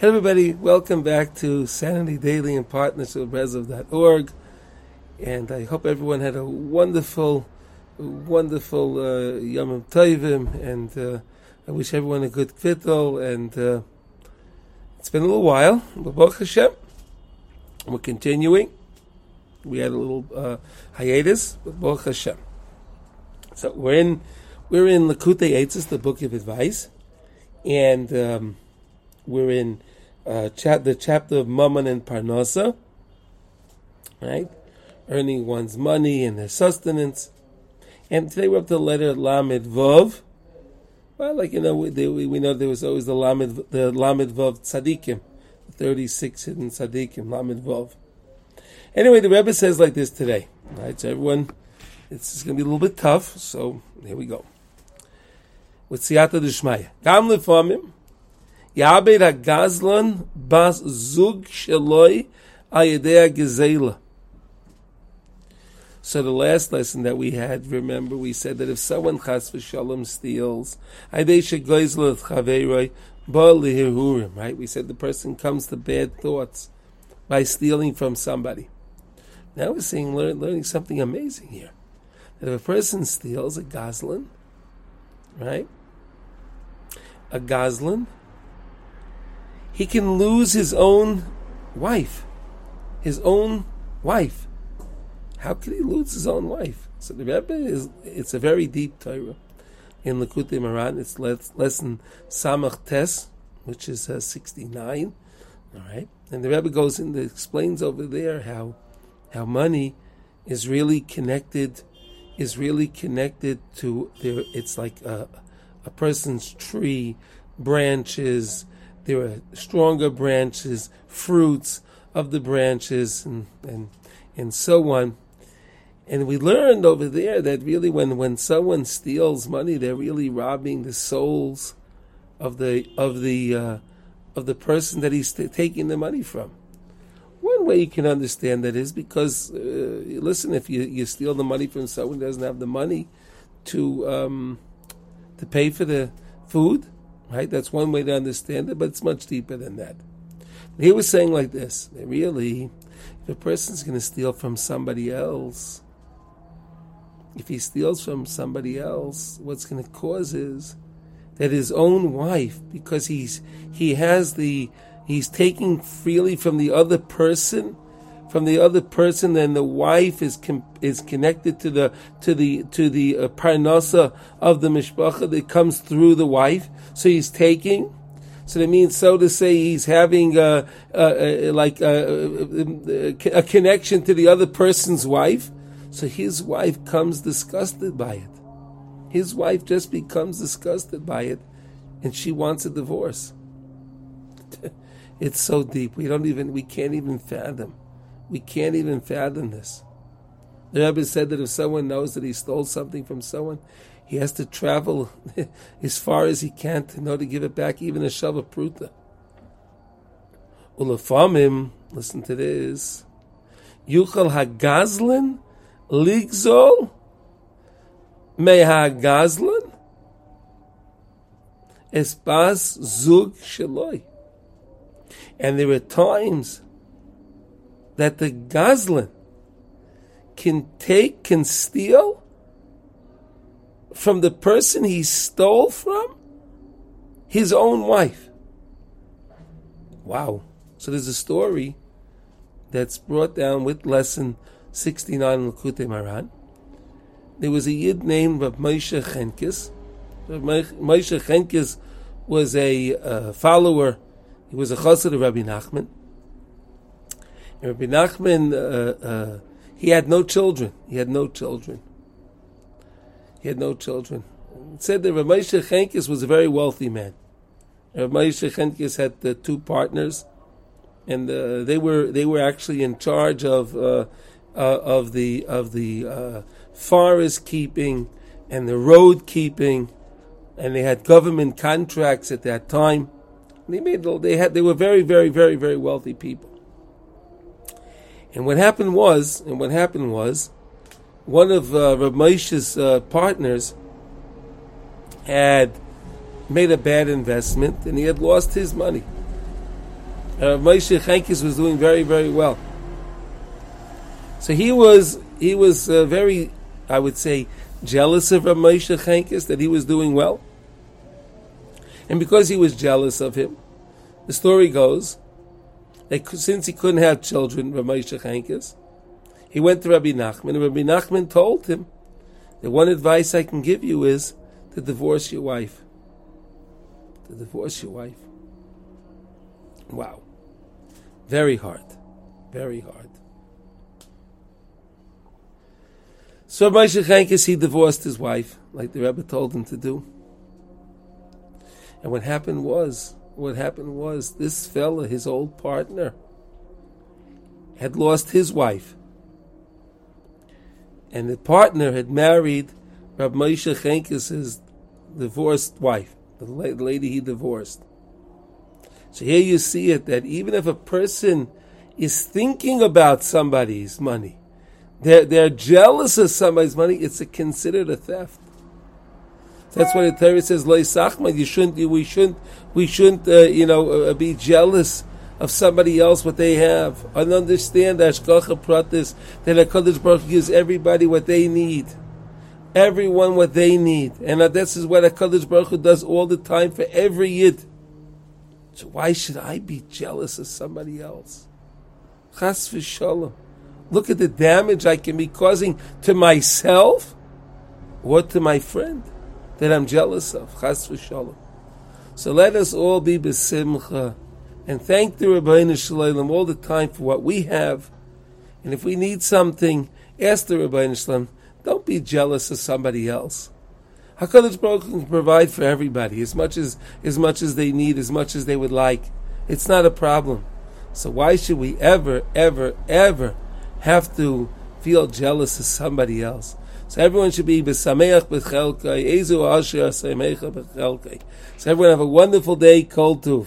Hey everybody, welcome back to Sanity Daily in partnership with Rezav.org. And I hope everyone had a wonderful, wonderful uh, Yom Tovim, and uh, I wish everyone a good kvittel. And uh, it's been a little while, but Baruch Hashem, we're continuing. We had a little uh, hiatus, but Baruch Hashem. So we're in, we're in Likutey Eitzes, the book of advice, and um, we're in uh, the chapter of Mammon and Parnasa, right? Earning one's money and their sustenance. And today we're up to the letter Lamed Vov. Well, like you know, we, they, we know there was always the Lamed, the Lamed Vov Tzadikim, 36 hidden Tzadikim, Lamed Vov. Anyway, the Rebbe says like this today, right? So everyone, it's going to be a little bit tough, so here we go. With Siyata Dishmaya. Gam lefamim, Yabed HaGazlan bas zug sheloi ayedea gezela. So the last lesson that we had, remember, we said that if someone chas v'shalom steals, ayedei shegoizla chaveiroi ba lihirurim, right? We said the person comes to bad thoughts by stealing from somebody. Now we're seeing, learn, learning something amazing here. That if a person steals a gazlan, right? A gazlan, he can lose his own wife. His own wife. How can he lose his own wife? So the Rebbe is, it's a very deep Torah. In Likutei Moharan, it's lesson Samach Tes, which is uh, 69. All right. And the Rebbe goes in, the explains over there how, how money is really connected, is really connected to their, it's like a, a person's tree, branches, there are stronger branches, fruits of the branches, and, and, and so on. And we learned over there that really when, when someone steals money, they're really robbing the souls of the of the uh, of the person that he's t- taking the money from. One way you can understand that is because, uh, listen, if you, you steal the money from someone who doesn't have the money to um, to pay for the food, Right? That's one way to understand it, but it's much deeper than that. he was saying like this really, if a person's going to steal from somebody else, if he steals from somebody else, what's going to cause is that his own wife, because he's he has the he's taking freely from the other person, from the other person, then the wife is com- is connected to the to the to the uh, parnasa of the mishpacha that comes through the wife. So he's taking. So that means, so to say, he's having a, a, a like a, a, connection to the other person's wife. So his wife comes disgusted by it. His wife just becomes disgusted by it, and she wants a divorce. it's so deep. We don't even, we can't even fathom. We can't even fathom this. The Rebbe said that if someone knows that he stole something from someone, he has to travel as far as he can to know to give it back, even a shava pruta. Ulafamim, listen to this. Yuchal hagazlin ligzol mehagazlin espas zug sheloi. And there are times that the gazlin can take, can steal from the person he stole from? His own wife. Wow. So there's a story that's brought down with lesson 69 in Likutei Moharan. There was a Yid named Rav Moshe Chenkis. Rav Moshe Chenkis was a uh, follower. He was a chassid of Rabbi Nachman. And Rabbi Nachman, uh, uh, he had no children. He had no children. He had no children. It said that Rav Moshe Chenkis was a very wealthy man. Rav Moshe Chenkis had uh, two partners, and uh, they were they were actually in charge of uh, uh of the of the uh, forest keeping and the road keeping, and they had government contracts at that time. They made they had they were very very very very wealthy people. And what happened was, and what happened was, one of uh, Rav Moshe's uh, partners had made a bad investment and he had lost his money. Uh, Moshe Chankis was doing very, very well. So he was, he was uh, very, I would say, jealous of Rav Moshe Chankis that he was doing well. And because he was jealous of him, the story goes that since he couldn't have children, Rav Moshe Chankis, he went to Rabbi Nachman, and Rabbi Nachman told him the one advice I can give you is to divorce your wife. To divorce your wife. Wow. Very hard. Very hard. So Moshe Chankis, he divorced his wife, like the Rebbe told him to do. And what happened was, what happened was, this fella, his old partner, had lost his wife. And the partner had married Rab Moshe Chankis' divorced wife, the lady he divorced. So here you see it that even if a person is thinking about somebody's money, they're, they're jealous of somebody's money, it's a, considered a theft. That's why the Torah says, "Lo You shouldn't. We shouldn't. We shouldn't. Uh, you know, uh, be jealous of somebody else what they have, and understand Hashgacha Pratis that Hakadosh Baruch gives everybody what they need, everyone what they need, and this is what Hakadosh Baruch does all the time for every yid. So why should I be jealous of somebody else? Chas v'shalom. Look at the damage I can be causing to myself or to my friend that I'm jealous of. Chas v'shalom. So let us all be besimcha and thank the Ribbono Shel Olam all the time for what we have. And if we need something, ask the Ribbono Shel Olam. Don't be jealous of somebody else. Hakadosh Baruch can provide for everybody as much as as much as they need, as much as they would like. It's not a problem. So why should we ever, ever, ever have to feel jealous of somebody else. So everyone should be b'sameach b'chelkai, ezu asher b'chelkai. So everyone have a wonderful day, kol tuv.